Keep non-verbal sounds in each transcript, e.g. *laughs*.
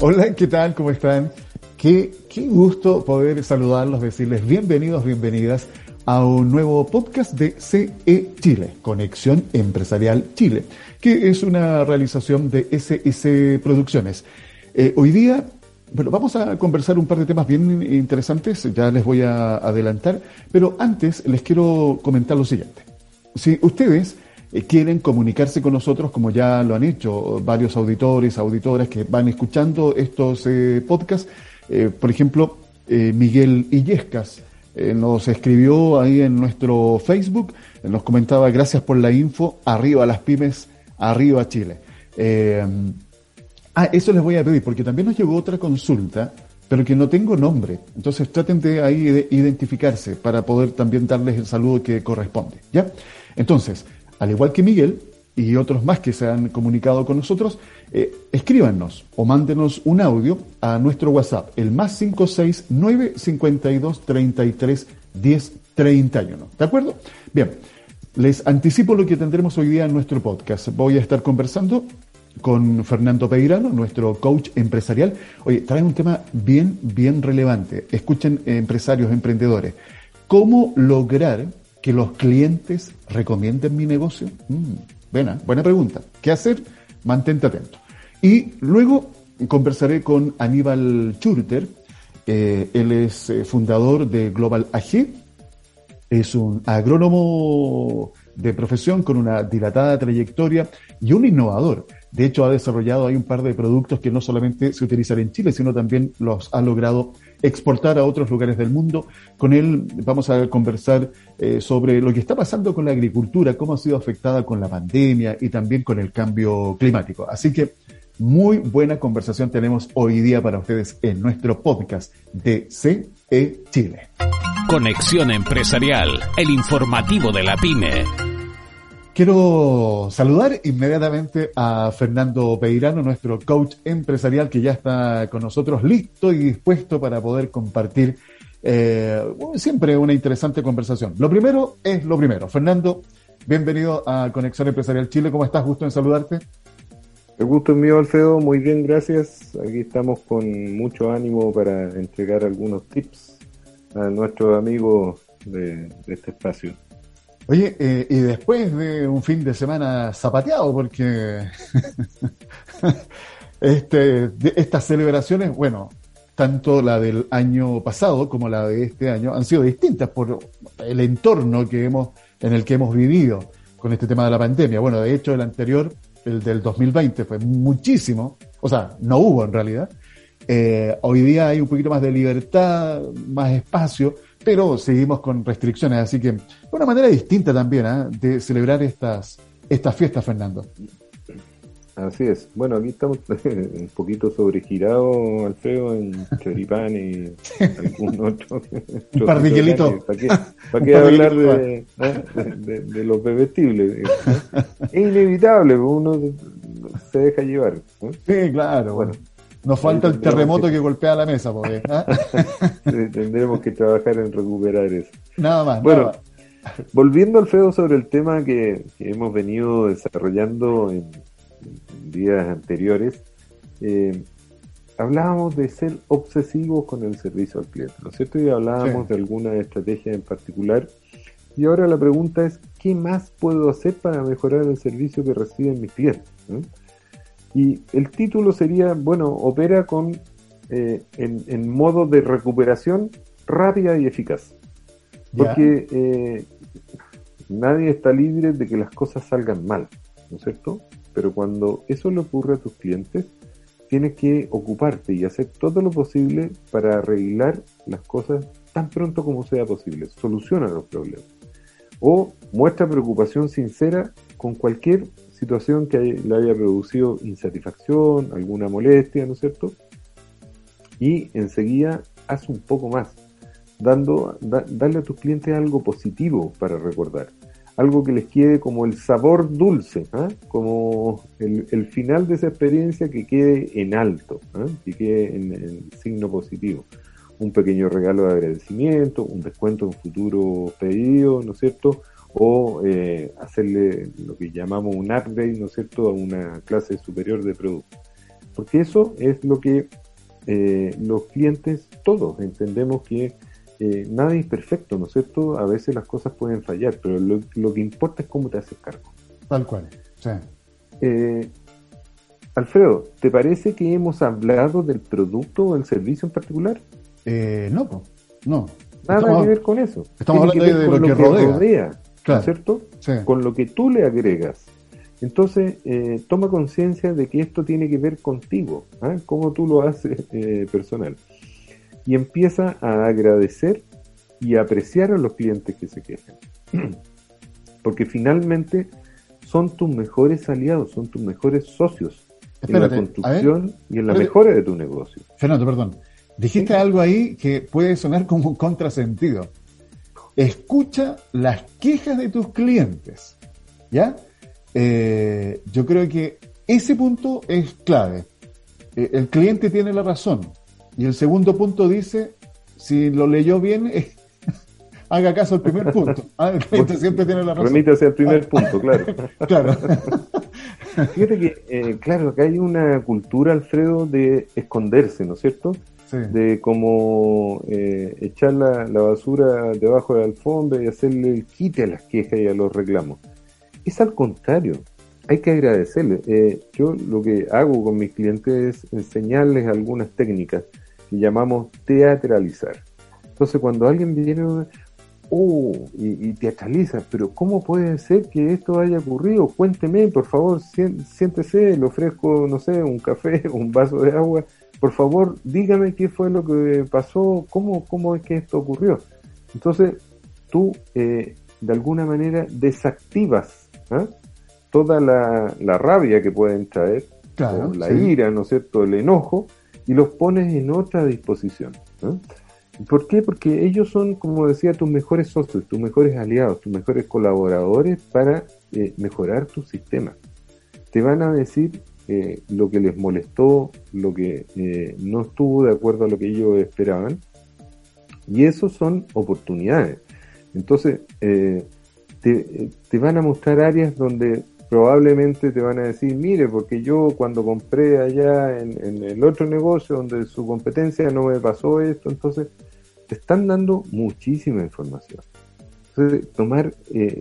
Hola, ¿qué tal? ¿Cómo están? Qué, qué gusto poder saludarlos, decirles bienvenidos, bienvenidas a un nuevo podcast de CE Chile, Conexión Empresarial Chile, que es una realización de SS Producciones. Eh, hoy día, bueno, vamos a conversar un par de temas bien interesantes, ya les voy a adelantar, pero antes les quiero comentar lo siguiente. Si ustedes eh, quieren comunicarse con nosotros, como ya lo han hecho varios auditores, auditoras que van escuchando estos eh, podcasts. Eh, por ejemplo, Miguel Illescas nos escribió ahí en nuestro Facebook, nos comentaba gracias por la info, arriba las pymes, arriba Chile. ah, eso les voy a pedir, porque también nos llegó otra consulta, pero que no tengo nombre. Entonces traten de ahí de identificarse para poder también darles el saludo que corresponde. ¿Ya? Entonces, al igual que Miguel y otros más que se han comunicado con nosotros, eh, escríbanos o mándenos un audio a nuestro WhatsApp, el más 569 52 33 10 31. ¿De acuerdo? Bien, les anticipo lo que tendremos hoy día en nuestro podcast. Voy a estar conversando con Fernando Peirano, nuestro coach empresarial. Oye, trae un tema bien, bien relevante. Escuchen, empresarios, emprendedores. ¿Cómo lograr que los clientes recomienden mi negocio? Mm, buena, buena pregunta. ¿Qué hacer? Mantente atento. Y luego conversaré con Aníbal Churter. Eh, él es eh, fundador de Global AG. Es un agrónomo de profesión con una dilatada trayectoria y un innovador. De hecho, ha desarrollado ahí un par de productos que no solamente se utilizan en Chile, sino también los ha logrado exportar a otros lugares del mundo. Con él vamos a conversar eh, sobre lo que está pasando con la agricultura, cómo ha sido afectada con la pandemia y también con el cambio climático. Así que muy buena conversación tenemos hoy día para ustedes en nuestro podcast de CE Chile. Conexión Empresarial, el informativo de la pyme. Quiero saludar inmediatamente a Fernando Peirano, nuestro coach empresarial que ya está con nosotros listo y dispuesto para poder compartir eh, siempre una interesante conversación. Lo primero es lo primero. Fernando, bienvenido a Conexión Empresarial Chile. ¿Cómo estás? Gusto en saludarte. El gusto es mío, Alfredo. Muy bien, gracias. Aquí estamos con mucho ánimo para entregar algunos tips a nuestros amigos de este espacio. Oye, eh, y después de un fin de semana zapateado, porque *laughs* este, estas celebraciones, bueno, tanto la del año pasado como la de este año han sido distintas por el entorno que hemos, en el que hemos vivido con este tema de la pandemia. Bueno, de hecho, el anterior, el del 2020, fue muchísimo, o sea, no hubo en realidad. Eh, hoy día hay un poquito más de libertad, más espacio, pero seguimos con restricciones, así que una manera distinta también ¿eh? de celebrar estas, estas fiestas, Fernando. Así es. Bueno, aquí estamos *laughs* un poquito sobregirados, Alfredo, en *laughs* choripán y algún *laughs* otro. un par de ¿Para qué, para qué hablar ¿eh? de, de, los bebestibles? Es inevitable, uno se deja llevar. Sí, claro. Bueno, nos falta el terremoto que... golpea la mesa, porque, *laughs* ¿ah? Tendremos que trabajar en recuperar eso. Nada más. Bueno, volviendo Alfredo sobre el tema que, hemos venido desarrollando en, días anteriores, eh, hablábamos de ser obsesivos con el servicio al cliente, ¿no es cierto? Y hablábamos de alguna estrategia en particular. Y ahora la pregunta es, ¿qué más puedo hacer para mejorar el servicio que reciben mis clientes? Y el título sería, bueno, opera con eh, en, modo de recuperación rápida y eficaz. Porque eh, nadie está libre de que las cosas salgan mal, ¿no es cierto? Pero cuando eso le ocurre a tus clientes, tienes que ocuparte y hacer todo lo posible para arreglar las cosas tan pronto como sea posible. Soluciona los problemas. O muestra preocupación sincera con cualquier situación que le haya producido insatisfacción, alguna molestia, ¿no es cierto? Y enseguida haz un poco más, dando, darle a tus clientes algo positivo para recordar, algo que les quede como el sabor dulce, ¿ah? como el, final de esa experiencia que quede en alto, ¿ah? que quede en, en signo positivo un pequeño regalo de agradecimiento, un descuento en futuro pedido, ¿no es cierto? O eh, hacerle lo que llamamos un upgrade, ¿no es cierto?, a una clase superior de producto. Porque eso es lo que eh, los clientes, todos entendemos que eh, nada es perfecto, ¿no es cierto? A veces las cosas pueden fallar, pero lo, que importa es cómo te haces cargo. Tal cual, sí. Alfredo, ¿te parece que hemos hablado del producto o el servicio en particular? Eh, no, no. Nada que ver con eso. Estamos hablando de, lo, que, rodea. Cierto? Con lo que tú le agregas. Entonces, eh, toma conciencia de que esto tiene que ver contigo, ¿ah? cómo tú lo haces *laughs* eh, personal. Y empieza a agradecer y apreciar a los clientes que se quejan. *clears throat* Porque finalmente son tus mejores aliados, son tus mejores socios en la construcción y en la mejora de tu negocio. Fernando, perdón. Dijiste algo ahí que puede sonar como un contrasentido. Escucha las quejas de tus clientes. ¿Ya? Eh, yo creo que ese punto es clave. Eh, el cliente tiene la razón. Y el segundo punto dice, si lo leyó bien, *laughs* haga caso al primer punto. Ah, el cliente siempre tiene la razón. Remítase al primer punto, claro. *laughs* claro. Fíjate que, eh, claro, acá hay una cultura, Alfredo, de esconderse, ¿no es cierto? De como eh, echar la, basura debajo de la alfombra y hacerle el quite a las quejas y a los reclamos. Es al contrario, hay que agradecerle. Eh, yo lo que hago con mis clientes es enseñarles algunas técnicas que llamamos teatralizar. Entonces cuando alguien viene oh, y, y, teatraliza, pero ¿cómo puede ser que esto haya ocurrido? Cuénteme, por favor, siéntese, le ofrezco, no sé, un café, *laughs* un vaso de agua por favor, dígame qué fue lo que pasó, cómo, cómo es que esto ocurrió. Entonces, tú eh, de alguna manera desactivas ¿ah? toda la, rabia que pueden traer, la ira, ¿no es cierto?, el enojo, y los pones en otra disposición. ¿Por qué? Porque ellos son, como decía, tus mejores socios, tus mejores aliados, tus mejores colaboradores para eh, mejorar tu sistema. Te van a decir eh, lo que les molestó, lo que eh, no estuvo de acuerdo a lo que ellos esperaban. Y eso son oportunidades. Entonces, eh, te, van a mostrar áreas donde probablemente te van a decir, mire, porque yo cuando compré allá en, el otro negocio donde su competencia no me pasó esto, entonces te están dando muchísima información. Entonces, tomar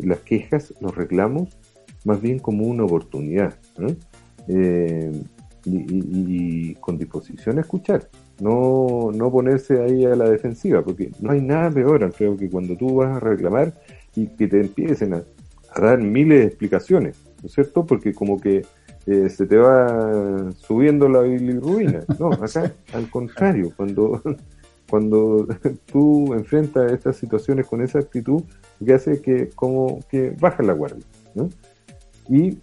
las quejas, los reclamos, más bien como una oportunidad eh, y, con disposición a escuchar, no, no ponerse ahí a la defensiva, porque no hay nada peor, creo que cuando tú vas a reclamar y que te empiecen a, dar miles de explicaciones, ¿no es cierto? Porque como que eh, se te va subiendo la bilirrubina. No, acá al contrario, cuando, cuando tú enfrentas estas situaciones con esa actitud, lo que hace que como que baja la guardia. ¿no? Y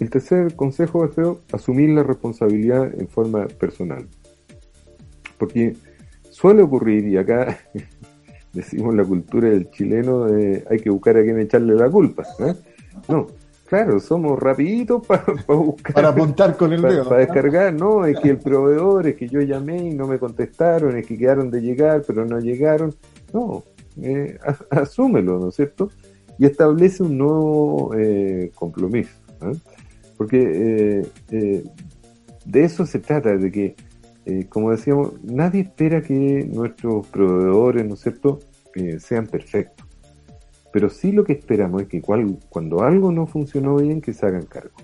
el tercer consejo es feo, asumir la responsabilidad en forma personal. Porque suele ocurrir, y acá *laughs* decimos la cultura del chileno, hay que buscar a quien echarle la culpa. ¿eh? No, claro, somos rapiditos para *laughs* buscar. Para apuntar con el dedo. Para descargar, no, es que el proveedor, es que yo llamé y no me contestaron, es que quedaron de llegar, pero no llegaron. No, eh, asúmelo, ¿no es cierto? Y establece un nuevo eh, compromiso. ¿eh? Porque eh, eh, de eso se trata, de que, eh, como decíamos, nadie espera que nuestros proveedores, ¿no es cierto?, sean perfectos. Pero sí lo que esperamos es que cuando algo no funcionó bien, que se hagan cargo.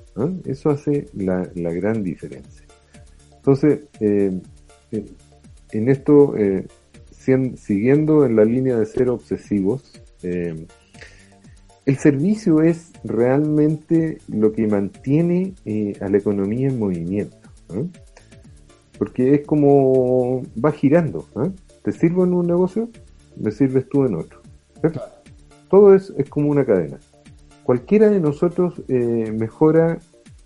Eso hace la, gran diferencia. Entonces, en esto, siguiendo en la línea de ser obsesivos, el servicio es realmente lo que mantiene eh, a la economía en movimiento. Porque es como va girando. Te sirvo en un negocio, me sirves tú en otro. Todo es, es como una cadena. cualquiera de nosotros eh, mejora,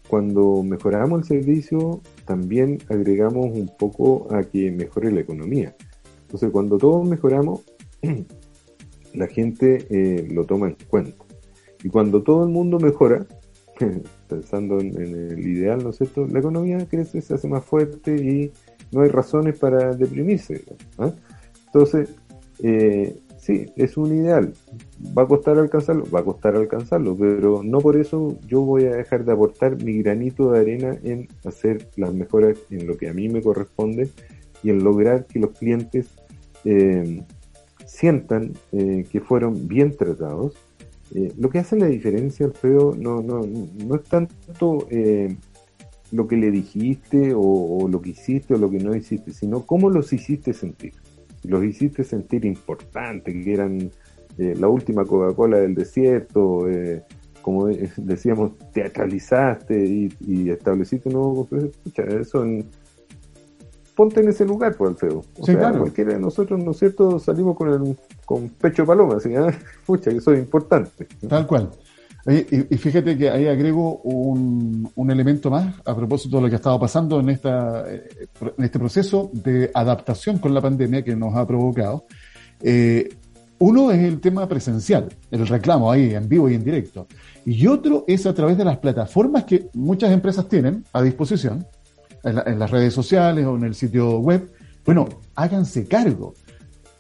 cuando mejoramos el servicio, también agregamos un poco a que mejore la economía. Entonces, cuando todos mejoramos, *clears throat* la gente eh, lo toma en cuenta. Y cuando todo el mundo mejora, *laughs* pensando en, el ideal, ¿no es cierto? La economía crece, se hace más fuerte y no hay razones para deprimirse. Entonces, eh, sí, es un ideal. ¿Va a costar alcanzarlo? Va a costar alcanzarlo, pero no por eso yo voy a dejar de aportar mi granito de arena en hacer las mejoras en lo que a mí me corresponde y en lograr que los clientes eh, sientan eh, que fueron bien tratados eh, lo que hace la diferencia, Alfredo, no, no, no es tanto eh, lo que le dijiste o, lo que hiciste o lo que no hiciste, sino cómo los hiciste sentir. Los hiciste sentir importantes, que eran eh, la última Coca-Cola del desierto, como decíamos, teatralizaste y, y estableciste un nuevo... Eso en, ponte en ese lugar, por pues, Alfredo. O sea, cualquiera de nosotros, ¿no es cierto?, salimos con el con pecho paloma, así, ¿eh? *laughs* pucha, que eso es importante. Tal cual. Y, fíjate que ahí agrego un, un, elemento más a propósito de lo que ha estado pasando en, esta, en este proceso de adaptación con la pandemia que nos ha provocado. Eh, uno es el tema presencial, el reclamo ahí en vivo y en directo. Y otro es a través de las plataformas que muchas empresas tienen a disposición, en, las redes sociales o en el sitio web, bueno, háganse cargo,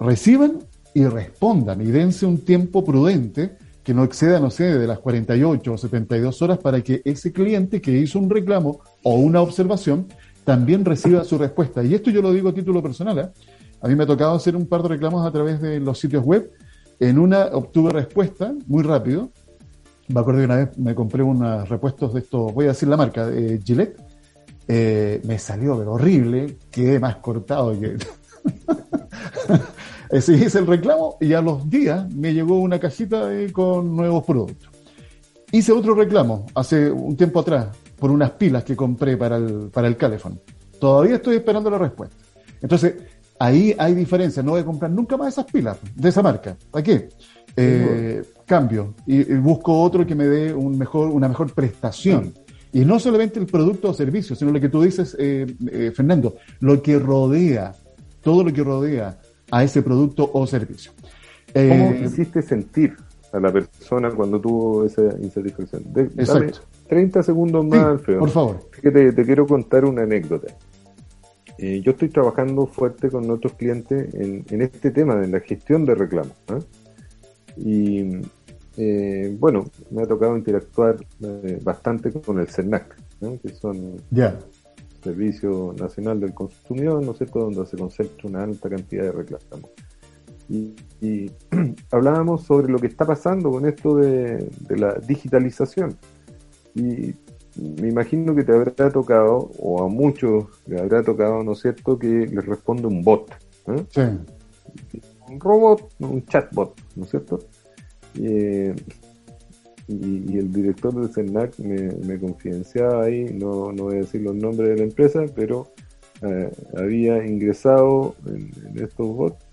reciban y respondan y dense un tiempo prudente que no exceda, no sé, de las 48 o 72 horas para que ese cliente que hizo un reclamo o una observación también reciba su respuesta. Y esto yo lo digo a título personal. ¿eh? A mí me ha tocado hacer un par de reclamos a través de los sitios web. En una obtuve respuesta muy rápido. Me acuerdo que una vez me compré unos repuestos de estos, voy a decir la marca, de Gillette, eh, me salió horrible, quedé más cortado que... *laughs* Ese hice el reclamo y a los días me llegó una cajita con nuevos productos. Hice otro reclamo hace un tiempo atrás por unas pilas que compré para el, para el. Todavía estoy esperando la respuesta. Entonces, ahí hay diferencia. No voy a comprar nunca más esas pilas de esa marca. ¿Para qué? Eh, cambio y, busco otro que me dé un mejor, una mejor prestación. Y no solamente el producto o servicio, sino lo que tú dices, eh, eh, Fernando, lo que rodea, todo lo que rodea a ese producto o servicio. ¿Cómo eh, hiciste sentir a la persona cuando tuvo esa insatisfacción? exacto. 30 segundos más, Alfredo. Por favor. te, quiero contar una anécdota. yo estoy trabajando fuerte con otros clientes en, este tema de la gestión de reclamos. Y eh, bueno, me ha tocado interactuar eh, bastante con el CERNAC, que son ya Servicio Nacional del Consumidor, ¿no es cierto?, donde se concentra una alta cantidad de reclamos. Y, *clears throat* hablábamos sobre lo que está pasando con esto de, la digitalización. Y me imagino que te habrá tocado, o a muchos le habrá tocado, ¿no es cierto?, que les responde un bot. Sí. Un robot, un chatbot, ¿no es cierto? Y, el director del CENAC me, confidenciaba ahí, no, no, voy a decir los nombres de la empresa, pero eh, había ingresado en, estos bots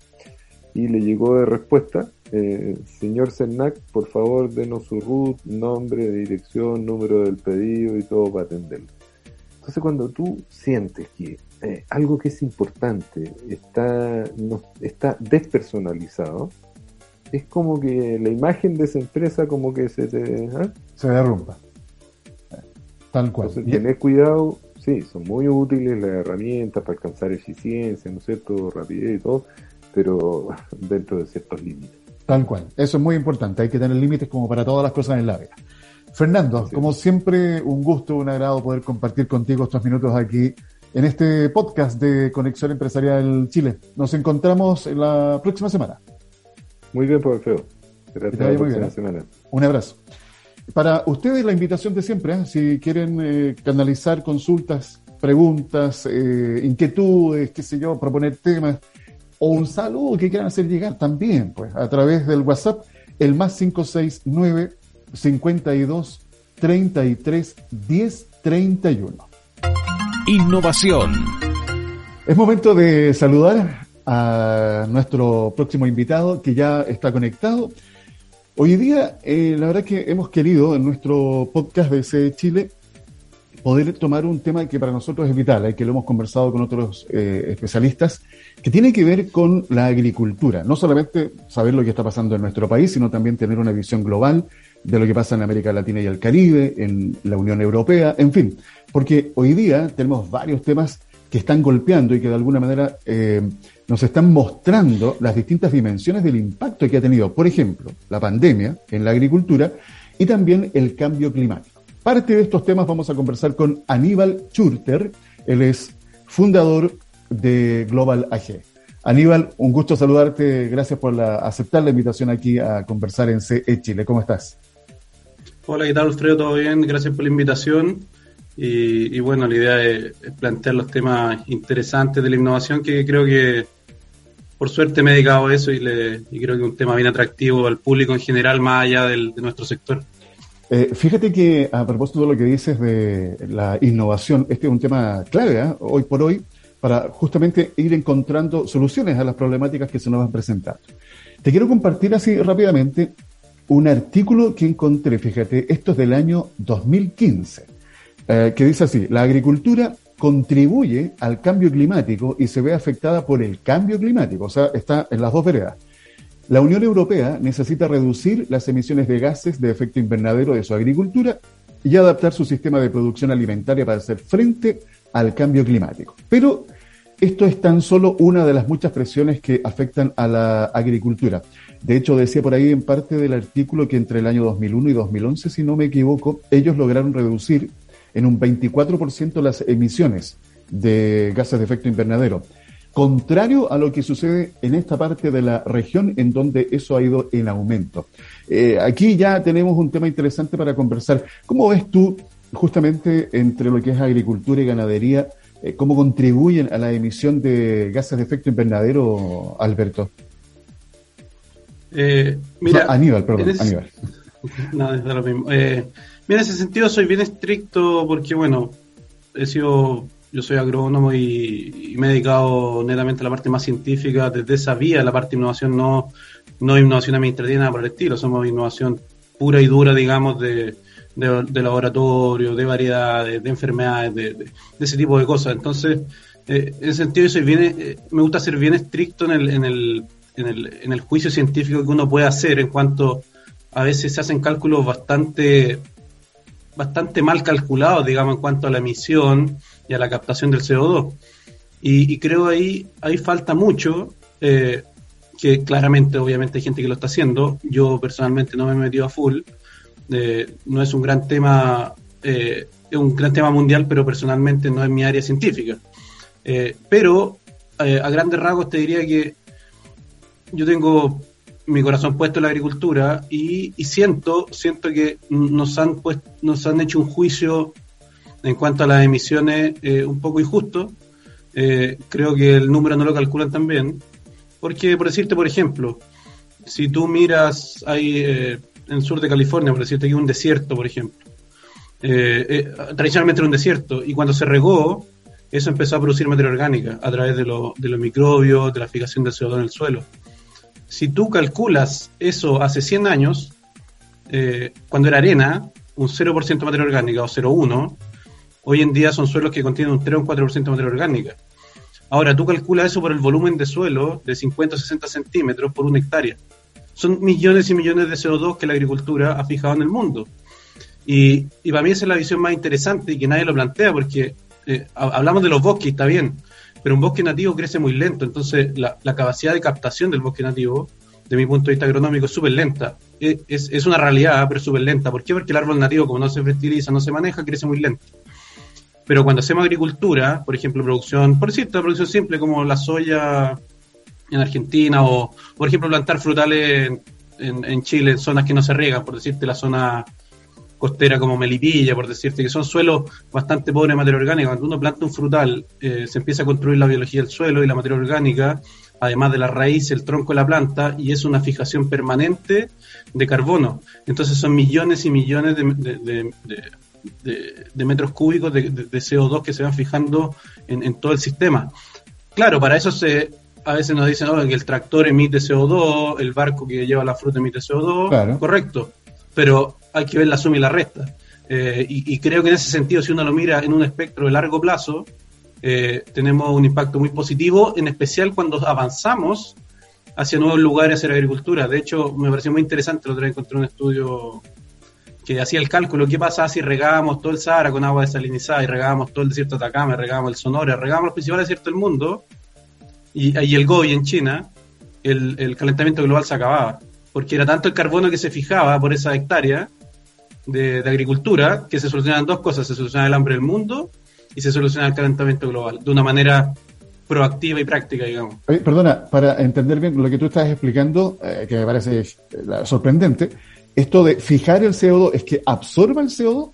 y le llegó de respuesta, eh, señor CENAC, por favor denos su root, nombre, dirección, número del pedido y todo para atenderlo. Entonces cuando tú sientes que eh, algo que es importante está, no, está despersonalizado, es como que la imagen de esa empresa como que se te... ¿ah? Se derrumba. Tal cual. Entonces, tener cuidado, sí, son muy útiles las herramientas para alcanzar eficiencia, ¿no es cierto?, rapidez y todo, pero *laughs* dentro de ciertos límites. Tal cual. Eso es muy importante. Hay que tener límites como para todas las cosas en la vida. Fernando, como siempre, un gusto, un agrado poder compartir contigo estos minutos aquí en este podcast de Conexión Empresarial Chile. Nos encontramos en la próxima semana. Muy bien, por feo. Gracias por la semana. Un abrazo. Para ustedes la invitación de siempre, ¿eh? si quieren eh, canalizar consultas, preguntas, eh, inquietudes, qué sé yo, proponer temas o un saludo que quieran hacer llegar también, pues a través del WhatsApp, el más 569 52 33 10 31. Innovación. Es momento de saludar a nuestro próximo invitado que ya está conectado. Hoy día, eh, la verdad que hemos querido en nuestro podcast de C Chile poder tomar un tema que para nosotros es vital, y que lo hemos conversado con otros eh, especialistas, que tiene que ver con la agricultura. No solamente saber lo que está pasando en nuestro país, sino también tener una visión global de lo que pasa en América Latina y el Caribe, en la Unión Europea, en fin, porque hoy día tenemos varios temas que están golpeando y que de alguna manera eh, nos están mostrando las distintas dimensiones del impacto que ha tenido, por ejemplo, la pandemia en la agricultura y también el cambio climático. Parte de estos temas vamos a conversar con Aníbal Schurter, él es fundador de Global AG. Aníbal, un gusto saludarte, gracias por aceptar la invitación aquí a conversar en CE Chile. ¿Cómo estás? Hola, ¿qué tal, Alfredo? ¿Todo bien? Gracias por la invitación. Y, bueno, la idea es, plantear los temas interesantes de la innovación que creo que por suerte me he dedicado a eso y, le, creo que es un tema bien atractivo al público en general, más allá de nuestro sector. Eh, fíjate que a propósito de lo que dices de la innovación, este es un tema clave ¿eh? hoy por hoy para justamente ir encontrando soluciones a las problemáticas que se nos van presentando. Te quiero compartir así rápidamente un artículo que encontré, fíjate, esto es del año 2015, eh, que dice así, la agricultura contribuye al cambio climático y se ve afectada por el cambio climático, o sea, está en las dos veredas. La Unión Europea necesita reducir las emisiones de gases de efecto invernadero de su agricultura y adaptar su sistema de producción alimentaria para hacer frente al cambio climático. Pero esto es tan solo una de las muchas presiones que afectan a la agricultura. De hecho, decía por ahí en parte del artículo que entre el año 2001 y 2011, si no me equivoco, ellos lograron reducir en un 24% las emisiones de gases de efecto invernadero contrario a lo que sucede en esta parte de la región en donde eso ha ido en aumento. Eh, aquí ya tenemos un tema interesante para conversar. ¿Cómo ves tú justamente entre lo que es agricultura y ganadería, eh, cómo contribuyen a la emisión de gases de efecto invernadero, Alberto? Eh, mira, Aníbal, perdón, Aníbal. *laughs* No, es lo mismo. Mira, en ese sentido soy bien estricto porque, bueno, he sido yo soy agrónomo y, me he dedicado netamente a la parte más científica desde esa vía, la parte de innovación no, no innovación administrativa nada por el estilo, somos innovación pura y dura, digamos, de, de, laboratorio, de variedades, de enfermedades, de, ese tipo de cosas. Entonces, eh, en ese sentido, soy bien, eh, me gusta ser bien estricto en el, en, el, en, el, en el juicio científico que uno puede hacer en cuanto a veces se hacen cálculos bastante bastante mal calculados, digamos, en cuanto a la emisión y a la captación del CO2. Y, creo ahí, ahí falta mucho, eh, que claramente, obviamente, hay gente que lo está haciendo. Yo personalmente no me he metido a full. Eh, no es un gran tema, eh, es un gran tema mundial, pero personalmente no es mi área científica. pero a grandes rasgos te diría que yo tengo mi corazón puesto en la agricultura y, siento siento que nos han nos han hecho un juicio en cuanto a las emisiones eh, un poco injusto. Eh, creo que el número no lo calculan tan bien porque por decirte por ejemplo si tú miras ahí eh, en el sur de California por decirte que un desierto por ejemplo tradicionalmente era un desierto y cuando se regó eso empezó a producir materia orgánica a través de, de los microbios de la fijación del CO2 en el suelo si tú calculas eso hace 100 años, eh, cuando era arena, un 0% de materia orgánica o 0,1, hoy en día son suelos que contienen un 3 o un 4% de materia orgánica. Ahora, tú calculas eso por el volumen de suelo de 50 o 60 centímetros por una hectárea. Son millones y millones de CO2 que la agricultura ha fijado en el mundo. Y, para mí esa es la visión más interesante y que nadie lo plantea, porque eh, hablamos de los bosques, está bien, pero un bosque nativo crece muy lento, entonces la, capacidad de captación del bosque nativo, de mi punto de vista agronómico, es súper lenta. Es, es, una realidad, pero súper lenta. ¿Por qué? Porque el árbol nativo, como no se fertiliza, no se maneja, crece muy lento. Pero cuando hacemos agricultura, por ejemplo, producción, por cierto, producción simple como la soya en Argentina o, por ejemplo, plantar frutales en, en Chile en zonas que no se riegan, por decirte la zona costera como Melipilla, por decirte, que son suelos bastante pobres de materia orgánica. Cuando uno planta un frutal, eh, se empieza a construir la biología del suelo y la materia orgánica, además de la raíz, el tronco de la planta, y es una fijación permanente de carbono. Entonces son millones y millones de, metros cúbicos de, CO2 que se van fijando en, todo el sistema. Claro, para eso se, a veces nos dicen que el tractor emite CO2, el barco que lleva la fruta emite CO2, correcto, pero hay que ver la suma y la resta. Eh, y, creo que en ese sentido, si uno lo mira en un espectro de largo plazo, eh, tenemos un impacto muy positivo, en especial cuando avanzamos hacia nuevos lugares hacia la agricultura. De hecho, me pareció muy interesante, lo otra vez encontré un estudio que hacía el cálculo, ¿qué pasa si regábamos todo el Sahara con agua desalinizada y regábamos todo el desierto de Atacama, regábamos el Sonora, regábamos los principales desiertos del mundo? Y, ahí el Gobi en China, el, calentamiento global se acababa, porque era tanto el carbono que se fijaba por esa hectárea de, agricultura que se solucionaban dos cosas, se solucionaba el hambre del mundo y se solucionaba el calentamiento global, de una manera proactiva y práctica, digamos. perdona, para entender bien lo que tú estás explicando, eh, que me parece eh, sorprendente, esto de fijar el CO2 es que absorba el CO2.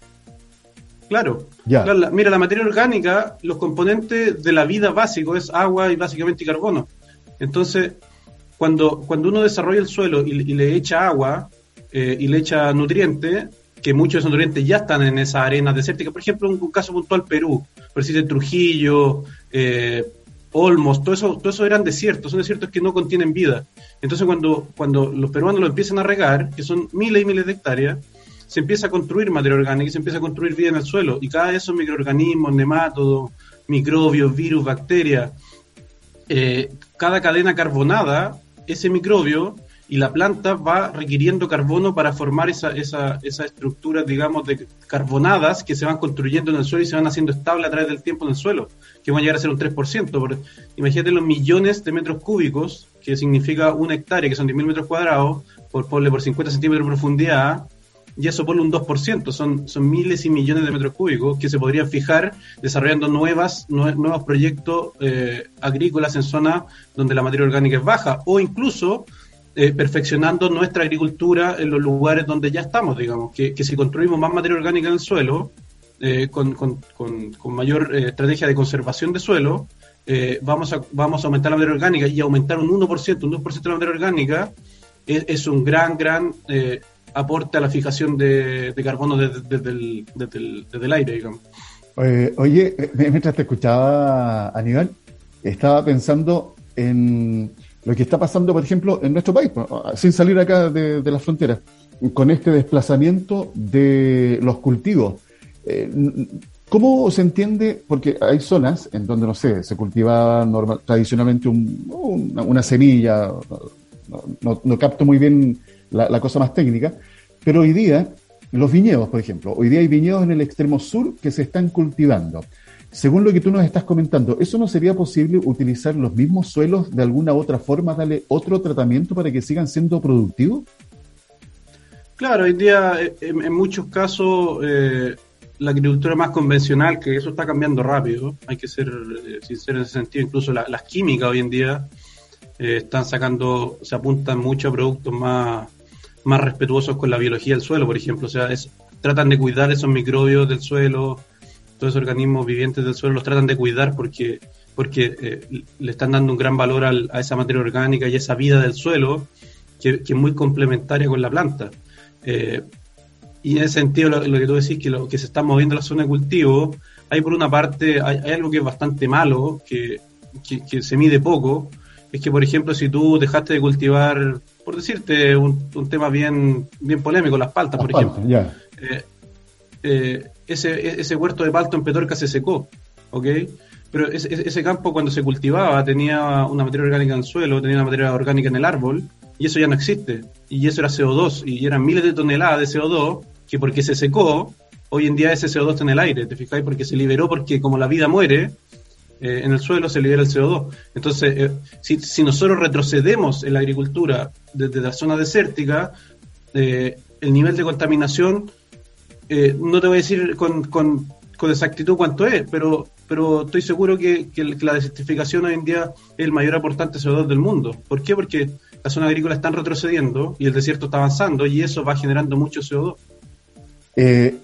Claro. Ya. mira, la materia orgánica, los componentes de la vida básico es agua y básicamente carbono. Entonces, cuando, cuando uno desarrolla el suelo y, le echa agua eh, y le echa nutrientes, que muchos de esos nutrientes ya están en esa arena desértica, por ejemplo, un, caso puntual Perú, por decir Trujillo, eh, Olmos, todo eso, todo eso eran desiertos, son desiertos que no contienen vida. Entonces cuando, cuando los peruanos lo empiezan a regar, que son miles y miles de hectáreas, se empieza a construir materia orgánica y se empieza a construir vida en el suelo. Y cada de esos microorganismos, nemátodos, microbios, virus, bacterias, eh, cada cadena carbonada, ese microbio y la planta va requiriendo carbono para formar esa, esa, esa estructura, digamos, de carbonadas que se van construyendo en el suelo y se van haciendo estable a través del tiempo en el suelo, que van a llegar a ser un 3%. imagínate los millones de metros cúbicos, que significa una hectárea, que son 10.000 metros cuadrados, por, por, por 50 centímetros de profundidad, y eso pone un 2%, son, son miles y millones de metros cúbicos que se podrían fijar desarrollando nuevas, nuevos proyectos eh, agrícolas en zonas donde la materia orgánica es baja, o incluso eh, perfeccionando nuestra agricultura en los lugares donde ya estamos, digamos, que, si construimos más materia orgánica en el suelo, eh, con, con, con, mayor eh, estrategia de conservación de suelo, vamos, a, vamos a aumentar la materia orgánica y aumentar un 1%, un 2% de la materia orgánica es, un gran, gran aporte a la fijación de, carbono desde, desde, el, aire, digamos. oye, mientras te escuchaba, Aníbal, estaba pensando en lo que está pasando, por ejemplo, en nuestro país, sin salir acá de, las fronteras, con este desplazamiento de los cultivos. Eh, ¿Cómo se entiende? Porque hay zonas en donde, no sé, se cultivaba normal, tradicionalmente una, semilla, no, capto muy bien la cosa más técnica, pero hoy día, los viñedos, por ejemplo, hoy día hay viñedos en el extremo sur que se están cultivando. Según lo que tú nos estás comentando, ¿eso no sería posible utilizar los mismos suelos de alguna otra forma, darle otro tratamiento para que sigan siendo productivos? Claro, hoy día eh, en, muchos casos eh, la agricultura más convencional, que eso está cambiando rápido, hay que ser eh, sincero en ese sentido, incluso las químicas hoy en día están sacando, se apuntan mucho a productos más, más respetuosos con la biología del suelo, por ejemplo, o sea, tratan de cuidar esos microbios del suelo, todos esos organismos vivientes del suelo los tratan de cuidar porque, porque eh, le están dando un gran valor a esa materia orgánica y esa vida del suelo que, es muy complementaria con la planta. Eh, y en ese sentido, lo, que tú decís, que lo que se está moviendo la zona de cultivo, hay por una parte, hay, algo que es bastante malo, que, que, se mide poco, es que, por ejemplo, si tú dejaste de cultivar, por decirte un, un tema bien, bien polémico, las paltas, por ejemplo, eh, eh, ese, ese huerto de palto en Petorca se secó, ¿ok? Pero ese, ese, campo cuando se cultivaba tenía una materia orgánica en el suelo, tenía una materia orgánica en el árbol, y eso ya no existe. Y eso era CO2, y eran miles de toneladas de CO2 que porque se secó, hoy en día ese CO2 está en el aire, ¿te fijáis? Porque se liberó, porque como la vida muere, eh, en el suelo se libera el CO2. Entonces, eh, si, si, nosotros retrocedemos en la agricultura desde la zona desértica, eh, el nivel de contaminación eh, no te voy a decir con, con, exactitud cuánto es, pero, pero estoy seguro que, la desertificación hoy en día es el mayor aportante CO2 del mundo. ¿Por qué? Porque las zonas agrícolas están retrocediendo y el desierto está avanzando y eso va generando mucho CO2. Eh,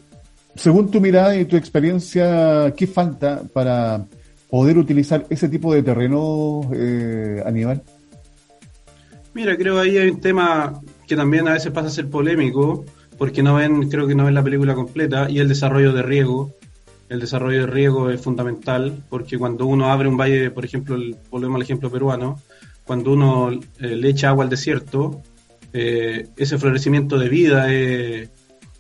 según tu mirada y tu experiencia, ¿qué falta para poder utilizar ese tipo de terreno, eh, Aníbal? Mira, creo que ahí hay un tema que también a veces pasa a ser polémico, porque no ven, creo que no ven la película completa, y el desarrollo de riego. el desarrollo de riego es fundamental, porque cuando uno abre un valle, por ejemplo, volvemos al ejemplo peruano, cuando uno eh, le echa agua al desierto, eh, ese florecimiento de vida es,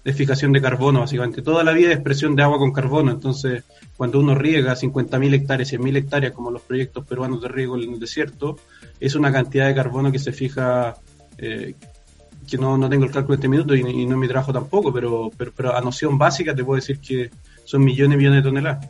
es fijación de carbono, básicamente. Toda la vida es expresión de agua con carbono, entonces cuando uno riega 50.000 hectáreas, 100.000 hectáreas, como los proyectos peruanos de riego en el desierto, es una cantidad de carbono que se fija, eh, que no, no tengo el cálculo en este minuto y, y no en mi trabajo tampoco, pero, pero, pero a noción básica te puedo decir que son millones y millones de toneladas.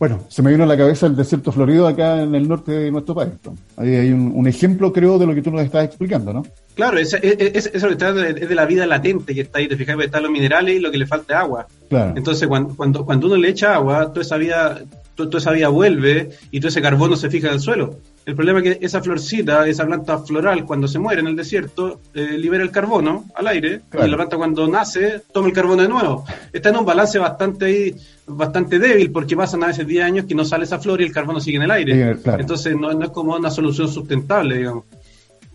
Bueno, se me vino a la cabeza el desierto florido acá en el norte de nuestro país. Ahí hay un, ejemplo, creo, de lo que tú nos estás explicando, ¿no? Claro, es, es, eso que está es de la vida latente que está ahí, te fijas, están los minerales y lo que le falta es agua. Claro. Entonces, cuando, cuando, cuando uno le echa agua, toda esa vida, toda esa vida vuelve y todo ese carbono se fija en el suelo. El problema es que esa florcita, esa planta floral, cuando se muere en el desierto, eh, libera el carbono al aire y la planta cuando nace toma el carbono de nuevo. Está en un balance bastante bastante débil porque pasan a veces 10 años que no sale esa flor y el carbono sigue en el aire. Entonces no, no, es como una solución sustentable, digamos.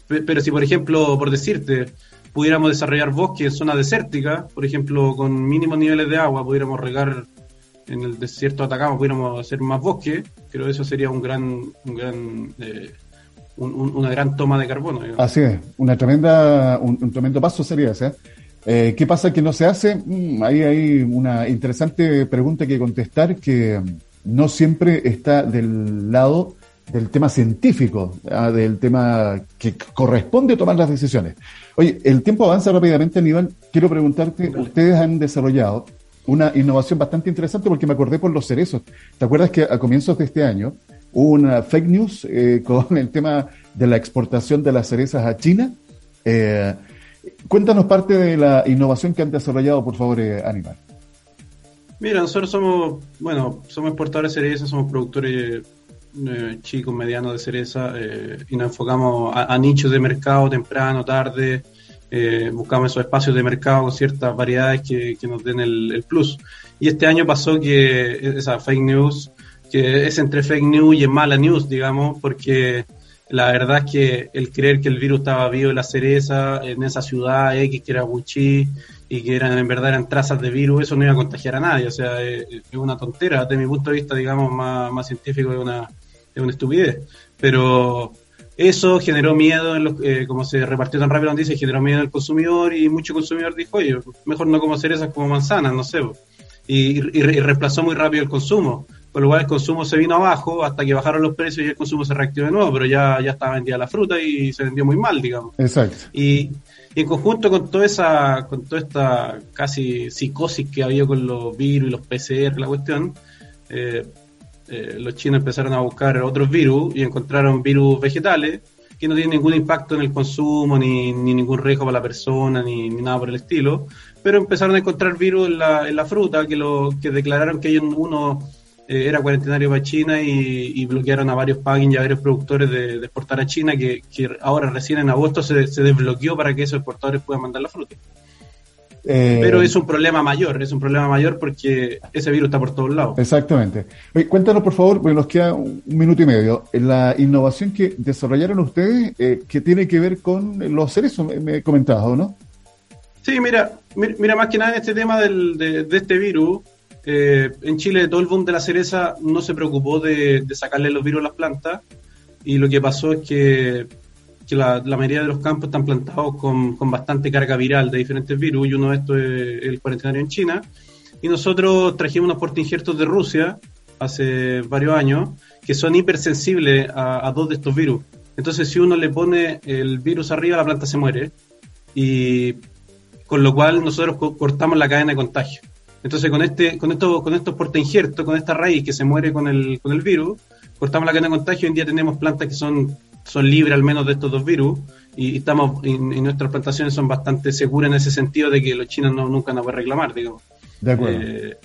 Pero si, por ejemplo, por decirte, pudiéramos desarrollar bosques en zona desértica, por ejemplo, con mínimos niveles de agua, pudiéramos regar en el desierto de Atacama, pudiéramos hacer más bosque, creo que eso sería un gran, un gran eh, una gran toma de carbono. Así es, una tremenda, un, tremendo paso sería ese. Eh, ¿Qué pasa que no se hace? Mm, ahí hay una interesante pregunta que contestar que no siempre está del lado del tema científico, ah, del tema que corresponde tomar las decisiones. Oye, el tiempo avanza rápidamente, Aníbal. Quiero preguntarte, ustedes han desarrollado una innovación bastante interesante porque me acordé por los cerezos. ¿Te acuerdas que a comienzos de este año hubo una fake news eh, *laughs* con el tema de la exportación de las cerezas a China? Eh, cuéntanos parte de la innovación que han desarrollado, por favor, eh, Aníbal. Mira, nosotros somos, bueno, somos exportadores de cerezas, somos productores eh, chicos, medianos de cereza eh, y nos enfocamos a, nichos de mercado temprano, tarde, eh, buscamos esos espacios de mercado con ciertas variedades que, nos den el, plus. Y este año pasó que esa fake news, que es entre fake news y mala news, digamos, porque la verdad es que el creer que el virus estaba vivo en la cereza, en esa ciudad X que era Wuxi, y que eran en verdad eran trazas de virus, eso no iba a contagiar a nadie, o sea, es, una tontera, desde mi punto de vista, digamos, más, más científico, es una, es una estupidez. Pero eso generó miedo, en eh, como se repartió tan rápido la noticia, generó miedo al consumidor y mucho consumidor dijo, oye, mejor no como cerezas como manzanas, no sé. Y, y, reemplazó muy rápido el consumo. Con lo cual el consumo se vino abajo hasta que bajaron los precios y el consumo se reactivó de nuevo, pero ya, ya estaba vendida la fruta y se vendió muy mal, digamos. Exacto. Y, en conjunto con toda esa, con toda esta casi psicosis que había con los virus y los PCR, la cuestión, eh, eh, los chinos empezaron a buscar otros virus y encontraron virus vegetales que no tienen ningún impacto en el consumo, ni, ningún riesgo para la persona, ni, nada por el estilo, pero empezaron a encontrar virus en la, en la fruta que, lo, que declararon que uno eh, era cuarentenario para China y, bloquearon a varios pagins y a varios productores de, exportar a China, que, ahora recién en agosto se, se desbloqueó para que esos exportadores puedan mandar la fruta. Eh, Pero es un problema mayor, es un problema mayor porque ese virus está por todos lados. Exactamente. cuéntanos, por favor, porque nos queda un minuto y medio, la innovación que desarrollaron ustedes eh, que tiene que ver con los cerezos, me, he comentado, ¿no? Sí, mira, mira, más que nada en este tema del, de, este virus, eh, en Chile todo el boom de la cereza no se preocupó de, de sacarle los virus a las plantas y lo que pasó es que que la, mayoría de los campos están plantados con, bastante carga viral de diferentes virus, y uno de estos es el cuarentenario en China. Y nosotros trajimos unos portainjertos de Rusia hace varios años que son hipersensibles a, dos de estos virus. Entonces, si uno le pone el virus arriba, la planta se muere. Y con lo cual nosotros cortamos la cadena de contagio. Entonces, con este, con esto, con estos portainjertos, con esta raíz que se muere con el, con el virus, cortamos la cadena de contagio. Hoy en día tenemos plantas que son son libres al menos de estos dos virus y, estamos y, nuestras plantaciones son bastante seguras en ese sentido de que los chinos no, nunca nos van a reclamar, digamos. De acuerdo. Eh,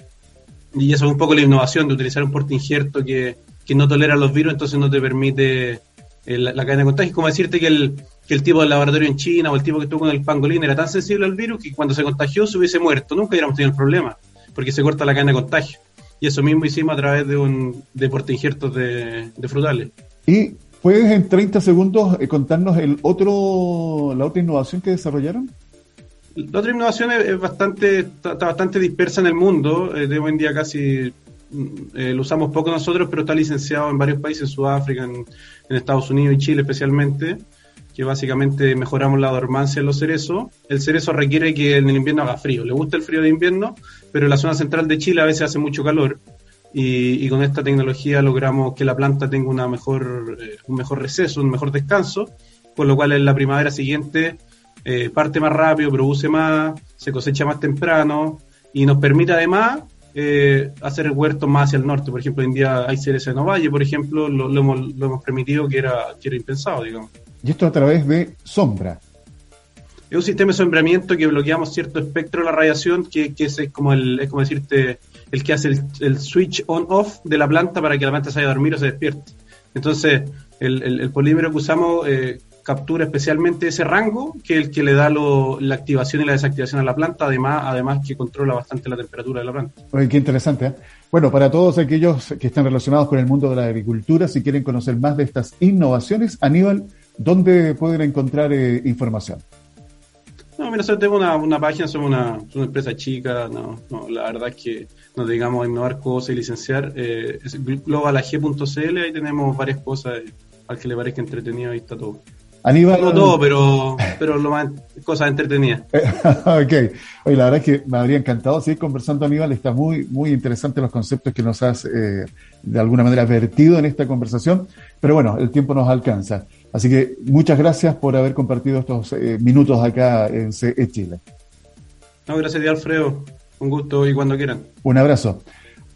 y eso es un poco la innovación de utilizar un porte injerto que, que no tolera los virus, entonces no te permite eh, la, cadena de contagio. como decirte que el, que el tipo del laboratorio en China o el tipo que estuvo con el pangolín era tan sensible al virus que cuando se contagió se hubiese muerto. Nunca hubiéramos tenido el problema, porque se corta la cadena de contagio. Y eso mismo hicimos a través de un de porte injertos de, de frutales. Y ¿Puedes en 30 segundos eh, contarnos el otro, la otra innovación que desarrollaron? La otra innovación es, bastante, está, bastante dispersa en el mundo. Eh, de hoy en día casi eh, lo usamos poco nosotros, pero está licenciado en varios países, en Sudáfrica, en, Estados Unidos y Chile especialmente, que básicamente mejoramos la dormancia en los cerezos. El cerezo requiere que en el invierno haga frío. Le gusta el frío de invierno, pero en la zona central de Chile a veces hace mucho calor. Y, con esta tecnología logramos que la planta tenga una mejor, eh, un mejor receso, un mejor descanso, con lo cual en la primavera siguiente eh, parte más rápido, produce más, se cosecha más temprano y nos permite además eh, hacer huertos más hacia el norte. Por ejemplo, hoy en día hay cereza en Ovalle, por ejemplo, lo, hemos, lo, hemos, permitido que era, que era impensado, digamos. Y esto a través de sombra. Es un sistema de sombramiento que bloqueamos cierto espectro de la radiación, que, que es, como el, es como decirte, el que hace el, switch on-off de la planta para que la planta se vaya a dormir o se despierte. Entonces, el, el, polímero que usamos eh, captura especialmente ese rango, que es el que le da la activación y la desactivación a la planta, además, además que controla bastante la temperatura de la planta. Oye, qué interesante. ¿eh? Bueno, para todos aquellos que están relacionados con el mundo de la agricultura, si quieren conocer más de estas innovaciones, Aníbal, ¿dónde pueden encontrar eh, información? No, mira, nosotros tenemos una, página, somos una, empresa chica, no, la verdad es que nos dedicamos a innovar cosas y licenciar. Eh, es globalag.cl, ahí tenemos varias cosas, al que le parezca entretenido, ahí está todo. Aníbal. No todo, pero, pero lo más, cosas entretenidas. *laughs* ok. Oye, la verdad es que me habría encantado seguir conversando, Aníbal. Está muy, muy interesante los conceptos que nos has, eh, de alguna manera, vertido en esta conversación. Pero bueno, el tiempo nos alcanza. Así que muchas gracias por haber compartido estos eh, minutos acá en CE Chile. No, gracias, Alfredo. Un gusto y cuando quieran. Un abrazo.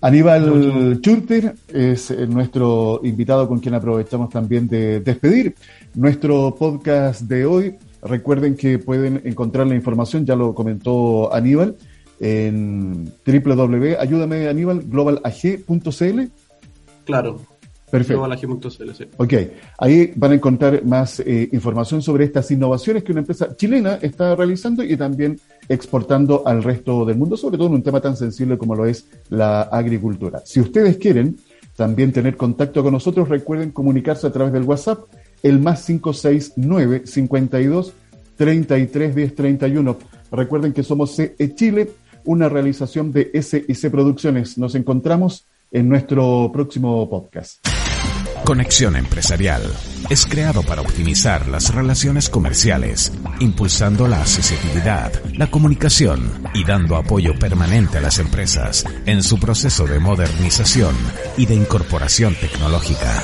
Aníbal Churter es eh, nuestro invitado con quien aprovechamos también de despedir nuestro podcast de hoy. Recuerden que pueden encontrar la información, ya lo comentó Aníbal, en www, ayúdame Aníbal, globalag.cl. Claro, Perfecto. Ok, ahí van a encontrar más eh, información sobre estas innovaciones que una empresa chilena está realizando y también exportando al resto del mundo, sobre todo en un tema tan sensible como lo es la agricultura. Si ustedes quieren también tener contacto con nosotros, recuerden comunicarse a través del WhatsApp, el más 569 52 33 10 31. Recuerden que somos CE Chile, una realización de SIC Producciones. Nos encontramos en nuestro próximo podcast. Conexión Empresarial es creado para optimizar las relaciones comerciales, impulsando la accesibilidad, la comunicación y dando apoyo permanente a las empresas en su proceso de modernización y de incorporación tecnológica.